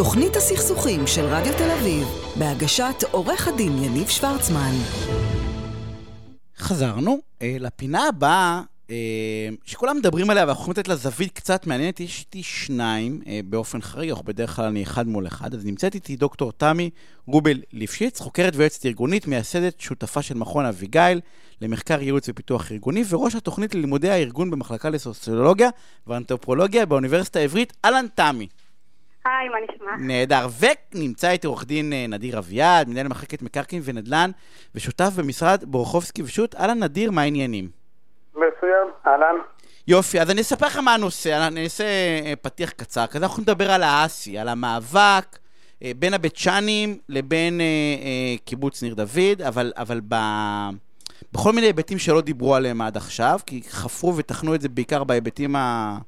תוכנית הסכסוכים של רדיו תל אביב, בהגשת עורך הדין יניב שוורצמן. חזרנו אה, לפינה הבאה, אה, שכולם מדברים עליה ואנחנו יכולים לתת לה זווית קצת מעניינת, יש איתי שניים אה, באופן חריג, אנחנו בדרך כלל אני אחד מול אחד, אז נמצאת איתי דוקטור תמי רובל ליפשיץ, חוקרת ויועצת ארגונית, מייסדת, שותפה של מכון אביגיל למחקר ייעוץ ופיתוח ארגוני, וראש התוכנית ללימודי הארגון במחלקה לסוציולוגיה ואנתרופולוגיה באוניברסיטה העברית, אהלן תמי. היי, מה נשמע? נהדר. ונמצא איתי עורך דין אה, נדיר אביעד, מנהל מחלקת מקרקעין ונדל"ן, ושותף במשרד בורחובסקי ושות'. אהלן נדיר, מה העניינים? מצוין, אהלן. יופי, אז אני אספר לכם מה הנושא, אני אעשה אה, פתיח קצר, כזה אנחנו נדבר על האסי, על המאבק אה, בין הבית צ'אנים לבין קיבוץ ניר דוד, אבל, אבל ב... בכל מיני היבטים שלא דיברו עליהם עד עכשיו, כי חפרו ותחנו את זה בעיקר בהיבטים ה...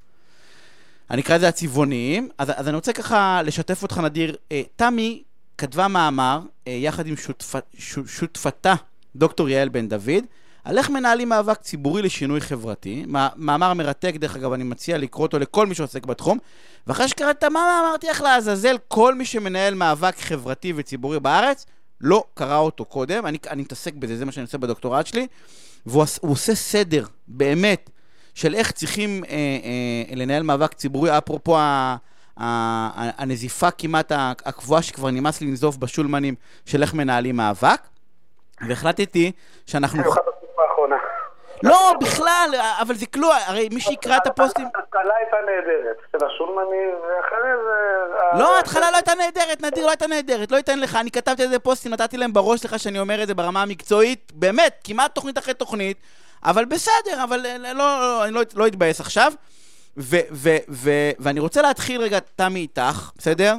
אני אקרא לזה הצבעוניים. אז, אז אני רוצה ככה לשתף אותך, נדיר. אה, תמי כתבה מאמר אה, יחד עם שותפ, ש, שותפתה, דוקטור יעל בן דוד, על איך מנהלים מאבק ציבורי לשינוי חברתי. מאמר מרתק, דרך אגב, אני מציע לקרוא אותו לכל מי שעוסק בתחום. ואחרי שקראתי את המאמר, אמרתי איך לעזאזל, כל מי שמנהל מאבק חברתי וציבורי בארץ, לא קרא אותו קודם. אני, אני מתעסק בזה, זה מה שאני עושה בדוקטורט שלי. והוא עושה סדר, באמת, של איך צריכים אה, אה, לנהל מאבק ציבורי, אפרופו ה... הנזיפה כמעט הקבועה שכבר נמאס לי לנזוף בשולמנים של איך מנהלים מאבק. והחלטתי שאנחנו... לא, בכלל, אבל זה כלום, הרי מי שיקרא את הפוסטים... ההתחלה הייתה נהדרת, של השולמנים, ואחרי זה... לא, ההתחלה לא הייתה נהדרת, נדיר לא הייתה נהדרת, לא אתן לך, אני כתבתי איזה פוסטים, נתתי להם בראש לך שאני אומר את זה ברמה המקצועית, באמת, כמעט תוכנית אחרי תוכנית. אבל בסדר, אבל אה, לא, לא, אני לא, לא אתבאס עכשיו. ו, ו, ו, ואני רוצה להתחיל רגע, תמי, איתך, בסדר?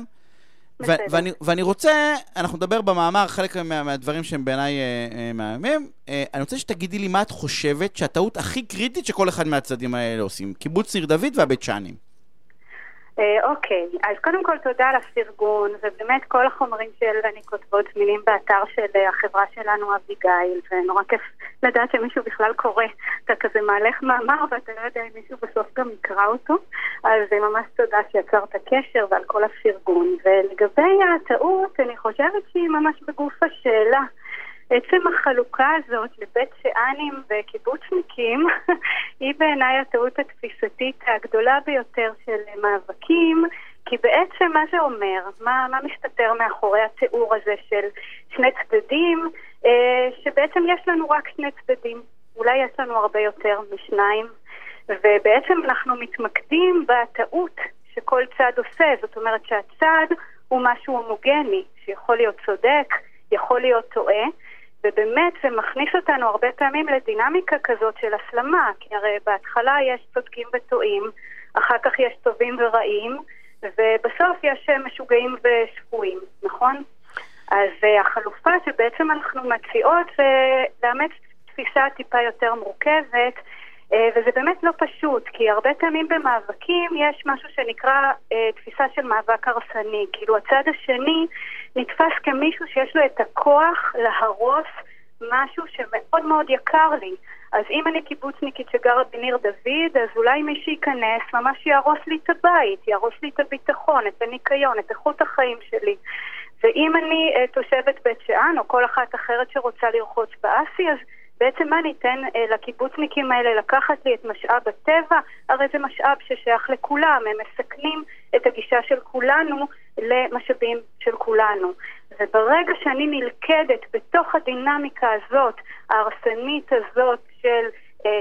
בסדר. ואני, ואני רוצה, אנחנו נדבר במאמר, חלק מה, מהדברים שהם בעיניי אה, אה, מהימים. אה, אני רוצה שתגידי לי מה את חושבת שהטעות הכי קריטית שכל אחד מהצדדים האלה עושים. קיבוץ ניר דוד והבית שאנים. אה, אוקיי, אז קודם כל תודה על הפרגון, ובאמת כל החומרים של אני כותבות זמינים באתר של אה, החברה שלנו אביגיל, ונורא כיף לדעת שמישהו בכלל קורא. אתה כזה מהלך מאמר ואתה לא יודע אם מישהו בסוף גם יקרא אותו, אז אה, ממש תודה שיצרת קשר ועל כל הפרגון. ולגבי הטעות, אני חושבת שהיא ממש בגוף השאלה. עצם החלוקה הזאת לבית שאנים וקיבוצניקים היא בעיניי הטעות התפיסתית הגדולה ביותר של מאבקים, כי בעצם מה זה אומר? מה, מה מסתתר מאחורי התיאור הזה של שני צדדים, אה, שבעצם יש לנו רק שני צדדים, אולי יש לנו הרבה יותר משניים, ובעצם אנחנו מתמקדים בטעות שכל צד עושה, זאת אומרת שהצד הוא משהו הומוגני, שיכול להיות צודק, יכול להיות טועה, ובאמת זה מכניס אותנו הרבה פעמים לדינמיקה כזאת של הסלמה, כי הרי בהתחלה יש צודקים וטועים, אחר כך יש טובים ורעים, ובסוף יש משוגעים ושפויים, נכון? אז uh, החלופה שבעצם אנחנו מציעות זה לאמץ תפיסה טיפה יותר מורכבת, uh, וזה באמת לא פשוט, כי הרבה פעמים במאבקים יש משהו שנקרא תפיסה של מאבק הרסני, כאילו הצד השני נתפס כמישהו שיש לו את הכוח להרוס משהו שמאוד מאוד יקר לי. אז אם אני קיבוצניקית שגרה בניר דוד, אז אולי מי שייכנס ממש יהרוס לי את הבית, יהרוס לי את הביטחון, את הניקיון, את איכות החיים שלי. ואם אני uh, תושבת בית שאן, או כל אחת אחרת שרוצה לרחוץ באסי, אז בעצם מה ניתן uh, לקיבוצניקים האלה לקחת לי את משאב הטבע? הרי זה משאב ששייך לכולם, הם מסכנים את הגישה של כולנו למשאבים של כולנו. וברגע שאני נלכדת בתוך הדינמיקה הזאת, ההרסנית הזאת של אה,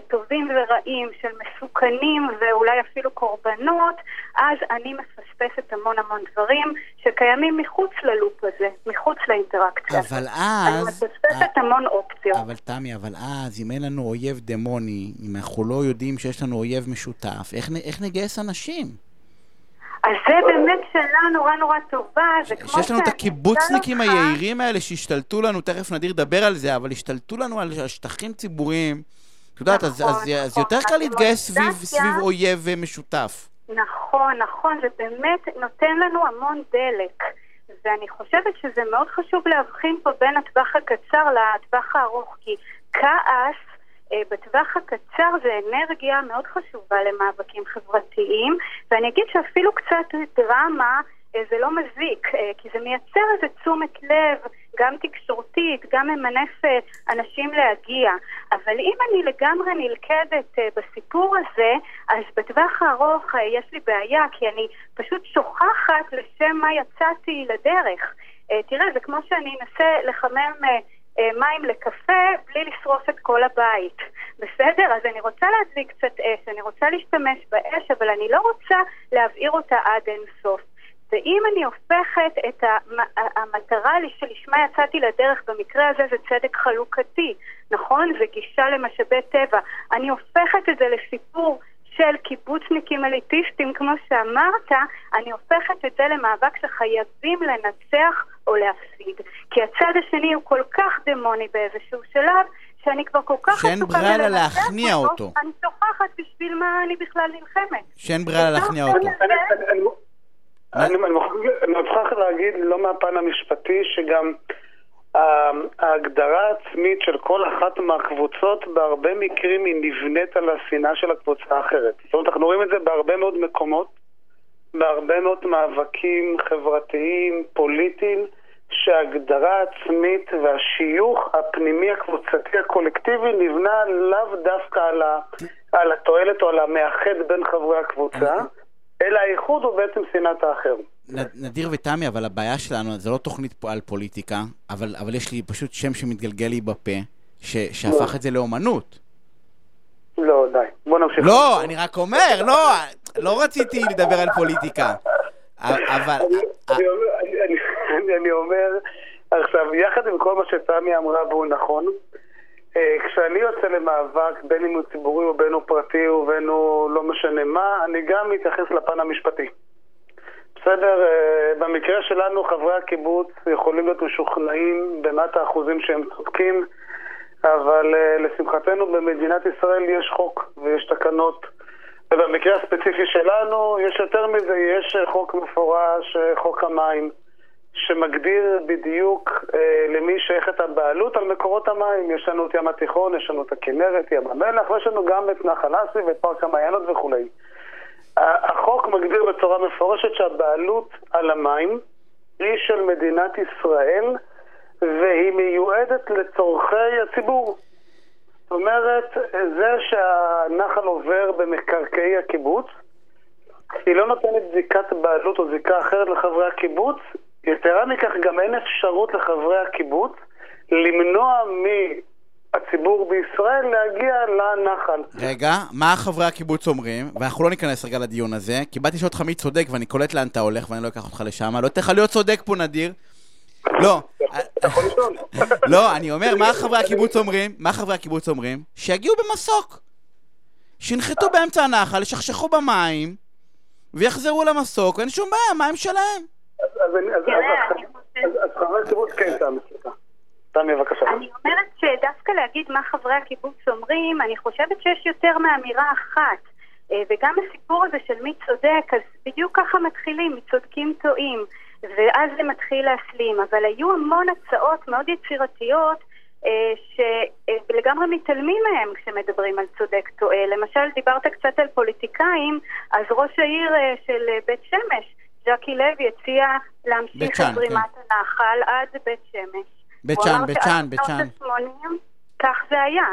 טובים ורעים, של מסוכנים ואולי אפילו קורבנות, אז אני מפספסת המון המון דברים שקיימים מחוץ ללופ הזה, מחוץ לאינטראקציה. אבל אז... אני מפספסת המון אופציות. אבל תמי, אבל אז, אם אין לנו אויב דמוני, אם אנחנו לא יודעים שיש לנו אויב משותף, איך, איך נגייס אנשים? אז זה באמת שאלה נורא נורא טובה, זה כמו שיש לנו את הקיבוצניקים היהירים האלה שהשתלטו לנו, תכף נדיר לדבר על זה, אבל השתלטו לנו על שטחים ציבוריים. את יודעת, אז, אז, נכון, אז יותר קל להתגייס סביב, סביב אויב משותף. נכון, נכון, זה באמת נותן לנו המון דלק. ואני חושבת שזה מאוד חשוב להבחין פה בין הטווח הקצר לטווח הארוך, כי כעס אה, בטווח הקצר זה אנרגיה מאוד חשובה למאבקים חברתיים, ואני אגיד שאפילו קצת דרמה זה לא מזיק, אה, כי זה מייצר איזה תשומת לב, גם תקשורתית, גם ממנף אה, אנשים להגיע. אבל אם אני לגמרי נלכדת בסיפור הזה, אז בטווח הארוך יש לי בעיה, כי אני פשוט שוכחת לשם מה יצאתי לדרך. תראה, זה כמו שאני אנסה לחמם מים לקפה בלי לשרוף את כל הבית. בסדר? אז אני רוצה להדליק קצת אש, אני רוצה להשתמש באש, אבל אני לא רוצה להבעיר אותה עד אין סוף. ואם אני הופכת את המטרה שלשמה יצאתי לדרך, במקרה הזה זה צדק חלוקתי, נכון? זה גישה למשאבי טבע. אני הופכת את זה לסיפור של קיבוצניקים אליטיסטים, כמו שאמרת, אני הופכת את זה למאבק שחייבים לנצח או להפסיד. כי הצד השני הוא כל כך דמוני באיזשהו שלב, שאני כבר כל כך שאין ברירה להכניע אותו. אני שוכחת בשביל מה אני בכלל נלחמת. שאין ברירה להכניע אותו. אני מוכרח להגיד, לא מהפן המשפטי, שגם ההגדרה העצמית של כל אחת מהקבוצות בהרבה מקרים היא נבנית על השנאה של הקבוצה האחרת. זאת אומרת, אנחנו רואים את זה בהרבה מאוד מקומות, בהרבה מאוד מאבקים חברתיים, פוליטיים, שההגדרה העצמית והשיוך הפנימי הקבוצתי הקולקטיבי נבנה לאו דווקא על, ה, על התועלת או על המאחד בין חברי הקבוצה. אלא האיחוד הוא בעצם שנאת האחר. נדיר ותמי, אבל הבעיה שלנו, זה לא תוכנית על פוליטיקה, אבל, אבל יש לי פשוט שם שמתגלגל לי בפה, ש, שהפך לא. את זה לאומנות. לא, די. בוא נמשיך. לא, אני רק אומר, לא, לא רציתי לדבר על פוליטיקה. אבל... אני אומר, עכשיו, יחד עם כל מה שתמי אמרה והוא נכון, כשאני יוצא למאבק, בין אם הוא ציבורי ובין הוא פרטי ובין הוא לא משנה מה, אני גם מתייחס לפן המשפטי. בסדר, אה, במקרה שלנו חברי הקיבוץ יכולים להיות משוכנעים במאת האחוזים שהם צודקים, אבל אה, לשמחתנו במדינת ישראל יש חוק ויש תקנות. ובמקרה הספציפי שלנו יש יותר מזה, יש חוק מפורש, חוק המים. שמגדיר בדיוק אה, למי שייכת הבעלות על מקורות המים. יש לנו את ים התיכון, יש לנו את הכנרת, ים המלח, ויש לנו גם את נחל אסי ואת פארק המעיינות וכולי. החוק מגדיר בצורה מפורשת שהבעלות על המים היא של מדינת ישראל והיא מיועדת לצורכי הציבור. זאת אומרת, זה שהנחל עובר במקרקעי הקיבוץ, היא לא נותנת זיקת בעלות או זיקה אחרת לחברי הקיבוץ, יתרה מכך, גם אין אפשרות לחברי הקיבוץ למנוע מהציבור בישראל להגיע לנחל. רגע, מה חברי הקיבוץ אומרים? ואנחנו לא ניכנס רגע לדיון הזה, כי באתי לשאול אותך מי צודק ואני קולט לאן אתה הולך ואני לא אקח אותך לשם. לא אתן לך להיות צודק פה, נדיר. לא. לא, אני אומר, מה חברי הקיבוץ אומרים? מה חברי הקיבוץ אומרים? שיגיעו במסוק. שינחתו באמצע הנחל, ישכשכו במים, ויחזרו למסוק, אין שום בעיה, מים שלהם. אז חברי הקיבוץ כן, תמי. תמי, בבקשה. אני אומרת שדווקא להגיד מה חברי הקיבוץ אומרים, אני חושבת שיש יותר מאמירה אחת. אה, וגם הסיפור הזה של מי צודק, אז בדיוק ככה מתחילים, מצודקים טועים, ואז זה מתחיל להסלים. אבל היו המון הצעות מאוד יצירתיות אה, שלגמרי מתעלמים מהם כשמדברים על צודק טועה. למשל, דיברת קצת על פוליטיקאים, אז ראש העיר אה, של בית שמש ז'קי לוי הציע להמשיך את זרימת כן. הנחל עד בית שמש. בית שאן, בית שאן, בית שאן. כך זה היה.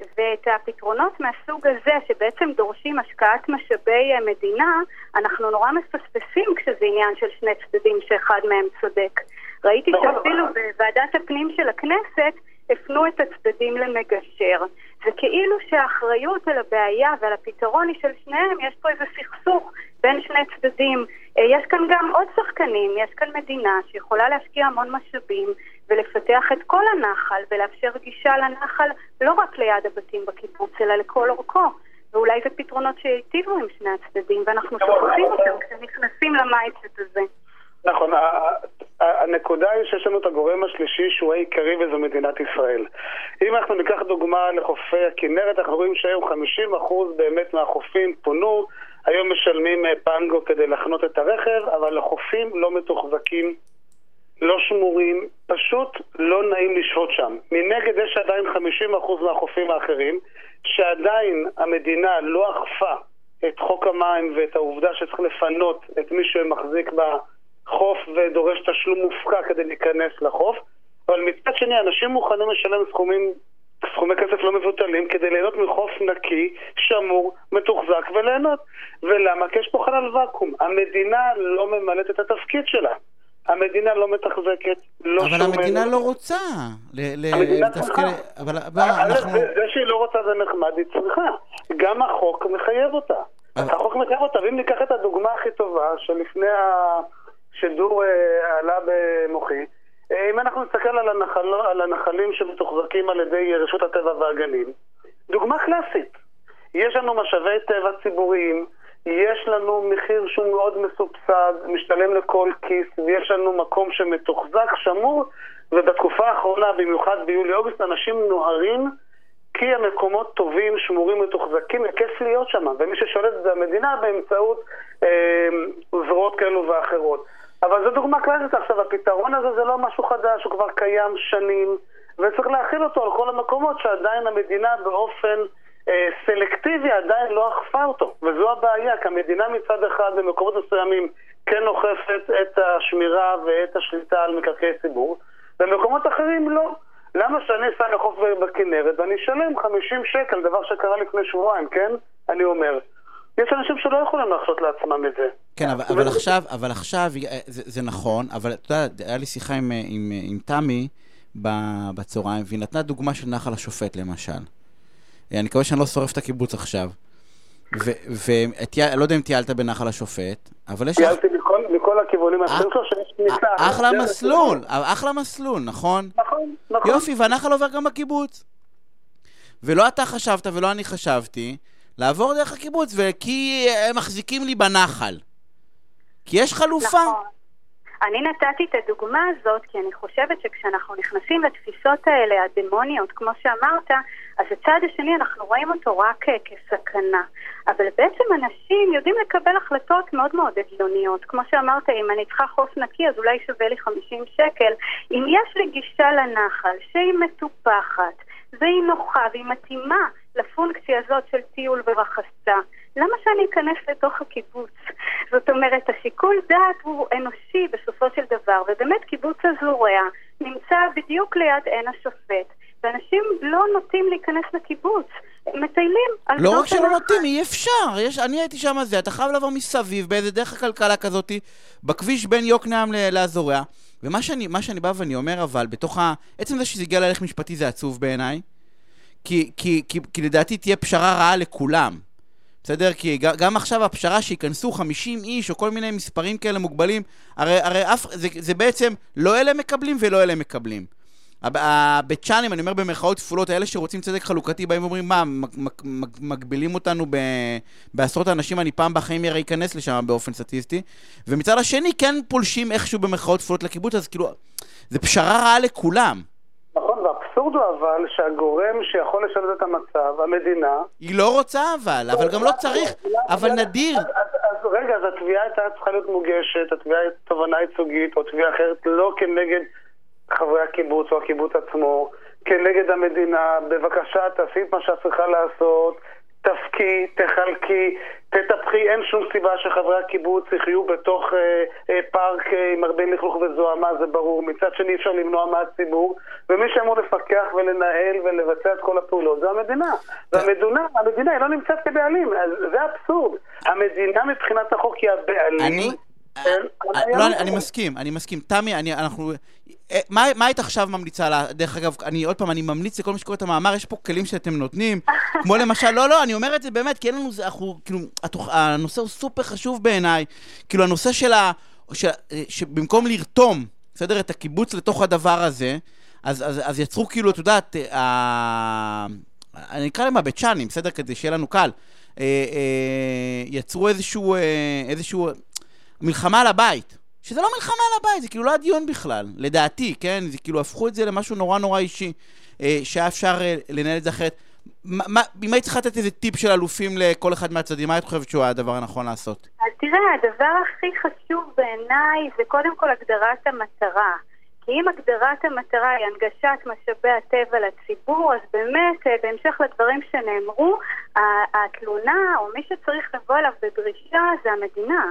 ואת הפתרונות מהסוג הזה, שבעצם דורשים השקעת משאבי אה, מדינה, אנחנו נורא מפספסים כשזה עניין של שני צדדים שאחד מהם צודק. ראיתי נכון. שאפילו בוועדת הפנים של הכנסת הפנו את הצדדים למגשר. זה כאילו שהאחריות על הבעיה ועל הפתרון היא של שניהם, יש פה איזה סכסוך בין שני צדדים. אה, יש כאן גם עוד שחקנים, יש כאן מדינה שיכולה להשקיע המון משאבים ולפתח את כל הנחל ולאפשר גישה לנחל לא רק ליד הבתים בקיבוץ, אלא לכל אורכו. ואולי זה פתרונות שייטיבו עם שני הצדדים, ואנחנו שוכחים אותם כשנכנסים למייצט הזה. נכון, הנקודה היא שיש לנו את הגורם השלישי שהוא העיקרי וזו מדינת ישראל. אם אנחנו ניקח דוגמה לחופי הכנרת, אנחנו רואים שהיום 50% באמת מהחופים פונו, היום משלמים אה, פנגו כדי לחנות את הרכב, אבל החופים לא מתוחזקים, לא שמורים, פשוט לא נעים לשהות שם. מנגד יש עדיין 50% מהחופים האחרים, שעדיין המדינה לא אכפה את חוק המים ואת העובדה שצריך לפנות את מי שמחזיק ב... חוף ודורש תשלום מופקע כדי להיכנס לחוף, אבל מצד שני אנשים מוכנים לשלם סכומים, סכומי כסף לא מבוטלים כדי ליהנות מחוף נקי, שמור, מתוחזק וליהנות. ולמה? כי יש פה חלל ואקום. המדינה לא ממלאת את התפקיד שלה. המדינה לא מתחזקת, לא אבל שומרת. המדינה לא רוצה המדינה. צריכה. אבל אה, מה, א', אנחנו... זה שהיא לא רוצה זה נחמד, היא צריכה. גם החוק מחייב אותה. אבל- החוק מחייב אותה, ואם ניקח את הדוגמה הכי טובה, שלפני השידור אה, עלה במוחי, אה, אם אנחנו נסתכל על, הנחל, על הנחלים שמתוחזקים על ידי רשות הטבע והגנים, דוגמה קלאסית. יש לנו משאבי טבע ציבוריים, יש לנו מחיר שהוא מאוד מסובסד, משתלם לכל כיס, ויש לנו מקום שמתוחזק, שמור, ובתקופה האחרונה, במיוחד ביולי-אוגוסט, אנשים נוהרים כי המקומות טובים, שמורים, מתוחזקים, וכיף להיות שם, ומי ששולט זה המדינה באמצעות אה, זרועות כאלו ואחרות. אבל זו דוגמה קלאסית עכשיו, הפתרון הזה זה לא משהו חדש, הוא כבר קיים שנים, וצריך להכיל אותו על כל המקומות שעדיין המדינה באופן אה, סלקטיבי עדיין לא אכפה אותו, וזו הבעיה, כי המדינה מצד אחד במקומות מסוימים כן אוכפת את השמירה ואת השליטה על מקרקעי ציבור, במקומות אחרים לא. למה שאני אסע לחוף בכנרת ואני אשלם 50 שקל, דבר שקרה לפני שבועיים, כן? אני אומר. יש אנשים שלא יכולים להרשות לעצמם את זה. כן, אבל, אבל עכשיו, אבל עכשיו, אה, זה, זה נכון, אבל אתה יודע, היה לי שיחה עם, אה, עם, עם תמי בצהריים, והיא נתנה דוגמה של נחל השופט, למשל. אה, אני מקווה שאני לא שורף את הקיבוץ עכשיו. ולא יודע אם טיילת בנחל השופט, אבל יש... טיילתי מכל, מכל הכיוונים, אני חושב שיש כניסה. אה, אחלה מסלול, אחלה מסלול, נכון? נכון, נכון. יופי, והנחל עובר גם בקיבוץ. ולא אתה חשבת ולא אני חשבתי לעבור דרך הקיבוץ, וכי הם מחזיקים לי בנחל. כי יש חלופה. נכון. אני נתתי את הדוגמה הזאת כי אני חושבת שכשאנחנו נכנסים לתפיסות האלה, הדמוניות, כמו שאמרת, אז הצד השני אנחנו רואים אותו רק אה, כסכנה. אבל בעצם אנשים יודעים לקבל החלטות מאוד מאוד הגיוניות. כמו שאמרת, אם אני צריכה חוף נקי אז אולי שווה לי 50 שקל. אם יש לי גישה לנחל שהיא מטופחת, והיא נוחה והיא מתאימה לפונקציה הזאת של טיול ורחצה, למה שאני אכנס לתוך הקיבוץ? זאת אומרת, השיקול דעת הוא אנושי בסופו של דבר, ובאמת קיבוץ הזורע נמצא בדיוק ליד עין השופט, ואנשים לא נוטים להיכנס לקיבוץ, מטיילים לא רק שלא. נוטים, אי אפשר. יש, אני הייתי שם זה, אתה חייב לעבור מסביב באיזה דרך הכלכלה כזאתי, בכביש בין יוקנעם לאזוריה. ומה שאני, שאני בא ואני אומר, אבל, בתוך ה... עצם זה שזה הגיע להליך משפטי זה עצוב בעיניי. כי, כי, כי, כי לדעתי תהיה פשרה רעה לכולם. בסדר? כי גם עכשיו הפשרה שייכנסו 50 איש או כל מיני מספרים כאלה מוגבלים, הרי, הרי אף, זה, זה בעצם לא אלה מקבלים ולא אלה מקבלים. הב- הבית צ'אנים, אני אומר במרכאות כפולות, האלה שרוצים צדק חלוקתי באים ואומרים, מה, מג- מג- מג- מגבילים אותנו ב, בעשרות אנשים, אני פעם בחיים הרי אכנס לשם באופן סטטיסטי. ומצד השני, כן פולשים איכשהו במרכאות כפולות לקיבוץ, אז כאילו, זה פשרה רעה לכולם. והאבסורד הוא אבל שהגורם שיכול לשנות את המצב, המדינה... היא לא רוצה אבל, אבל גם לא צריך, אבל נדיר. אז, רגע, אז התביעה הייתה צריכה להיות מוגשת, התביעה היא תובענה ייצוגית או תביעה אחרת, לא כנגד חברי הקיבוץ או הקיבוץ עצמו, כנגד המדינה, בבקשה תעשי את מה שאת צריכה לעשות, תפקי, תחלקי, תטפחי, אין שום סיבה שחברי הקיבוץ יחיו בתוך אה, אה, פארק אה, עם הרבה לכלוך וזוהמה, זה ברור. מצד שני אי אפשר למנוע מהציבור, ומי שאמור לפקח ולנהל ולבצע את כל הפעולות זה המדינה. והמדינה, המדינה היא לא נמצאת כבעלים, זה אבסורד. המדינה מבחינת החוק היא הבעלים. אני... כן, אה, לא, אני- מסכים, אני מסכים. תמי, אנחנו... אה, מה, היית עכשיו ממליצה? דרך אגב, אני עוד פעם, אני ממליץ לכל מי שקורא את המאמר, יש פה כלים שאתם נותנים, כמו למשל, לא, לא, אני אומר את זה באמת, כי אין לנו, זה- אנחנו, כאילו, הנושא הוא סופר חשוב בעיניי. כאילו, הנושא של ה... אה, שבמקום לרתום, בסדר, את הקיבוץ לתוך הדבר הזה, אז, אז, אז יצרו כאילו, את יודעת, ה... אני אקרא להם הבית צ'אנים, בסדר? כדי שיהיה לנו קל. אה, אה, יצרו איזשהו, אה, איזשהו מלחמה על הבית. שזה לא מלחמה על הבית, זה כאילו לא הדיון בכלל, לדעתי, כן? זה כאילו הפכו את זה למשהו נורא נורא אישי, אה, שהיה אפשר אה, לנהל את זה אחרת. מה, אם היית צריכה לתת איזה טיפ של אלופים לכל אחד מהצדדים, מה היית חושבת שהוא הדבר הנכון לעשות? אז תראה, הדבר הכי חשוב בעיניי זה קודם כל הגדרת המטרה. כי אם הגדרת המטרה היא הנגשת משאבי הטבע לציבור, אז באמת, אה, בהמשך לדברים שנאמרו, התלונה או מי שצריך לבוא אליו בדרישה זה המדינה.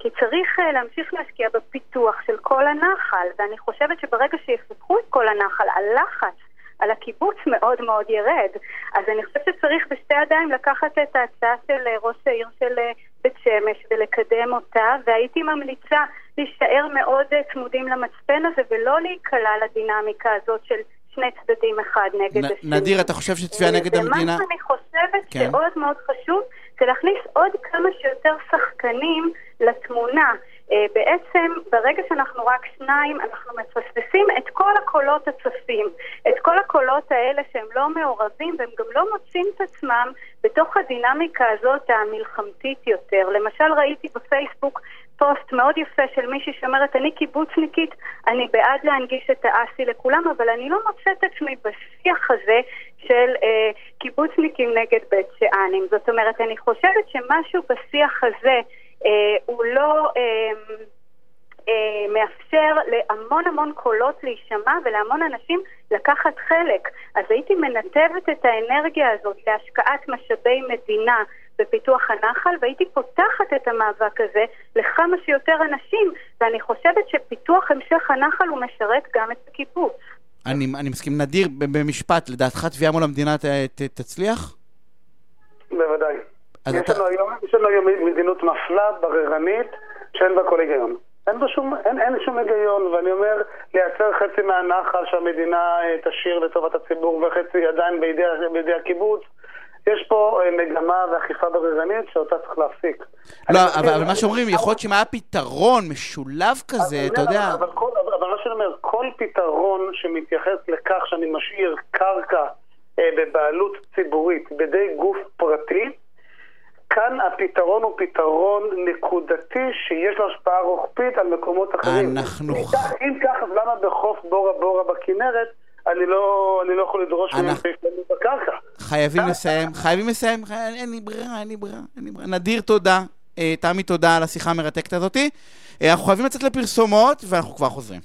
כי צריך להמשיך להשקיע בפיתוח של כל הנחל, ואני חושבת שברגע שיפתחו את כל הנחל, הלחץ על הקיבוץ מאוד מאוד ירד. אז אני חושבת שצריך בשתי ידיים לקחת את ההצעה של ראש העיר של בית שמש ולקדם אותה, והייתי ממליצה להישאר מאוד צמודים למצפן הזה ולא להיקלע לדינמיקה הזאת של שני צדדים אחד נגד השני. נדיר, אתה חושב שצביעה נגד המדינה... ומה שאני חושבת כן. שעוד מאוד חשוב זה להכניס עוד כמה שיותר שחקנים לתמונה. אה, בעצם, ברגע שאנחנו רק שניים, אנחנו מפספסים את כל הקולות הצפים. את כל הקולות האלה שהם לא מעורבים, והם גם לא מוצאים את עצמם בתוך הדינמיקה הזאת המלחמתית יותר. למשל, ראיתי בפייסבוק פוסט מאוד יפה של מישהי שאומרת, אני קיבוצניקית, אני בעד להנגיש את האסי לכולם, אבל אני לא מוצאת עצמי בשיח הזה של אה, קיבוצניקים נגד בית שאנים. זאת אומרת, אני חושבת שמשהו בשיח הזה הוא לא אה, אה, מאפשר להמון המון קולות להישמע ולהמון אנשים לקחת חלק. אז הייתי מנתבת את האנרגיה הזאת להשקעת משאבי מדינה בפיתוח הנחל, והייתי פותחת את המאבק הזה לכמה שיותר אנשים, ואני חושבת שפיתוח המשך הנחל הוא משרת גם את הקיבוץ. אני, אני מסכים. נדיר, במשפט, לדעתך תביעה מול המדינה ת, ת, תצליח? בוודאי. יש, אתה... לנו היום, יש לנו היום מדיניות מפלה, בררנית, שאין בה כל היגיון. אין בה שום, אין, אין שום היגיון, ואני אומר, לייצר חצי מהנחל שהמדינה אה, תשאיר לטובת הציבור וחצי עדיין בידי, בידי הקיבוץ, יש פה אה, מגמה ואכיפה בררנית שאותה צריך להפסיק. לא, אבל, אבל מה שאומרים, יכול להיות שאם היה פתרון משולב כזה, אתה יודע... אבל, כל, אבל מה שאני אומר, כל פתרון שמתייחס לכך שאני משאיר קרקע אה, בבעלות ציבורית בידי גוף פרטי, כאן הפתרון הוא פתרון נקודתי שיש לו השפעה רוחבית על מקומות אחרים. אנחנו... אם כך, אז למה בחוף בורה בורה בכנרת אני לא, אני לא יכול לדרוש מהם שישלמו את הקרקע? חייבים לסיים, חייבים לסיים, אין לי ברירה, אין לי ברירה, אין לי ברירה. נדיר, תודה. תמי, תודה על השיחה המרתקת הזאתי. אנחנו חייבים לצאת לפרסומות, ואנחנו כבר חוזרים.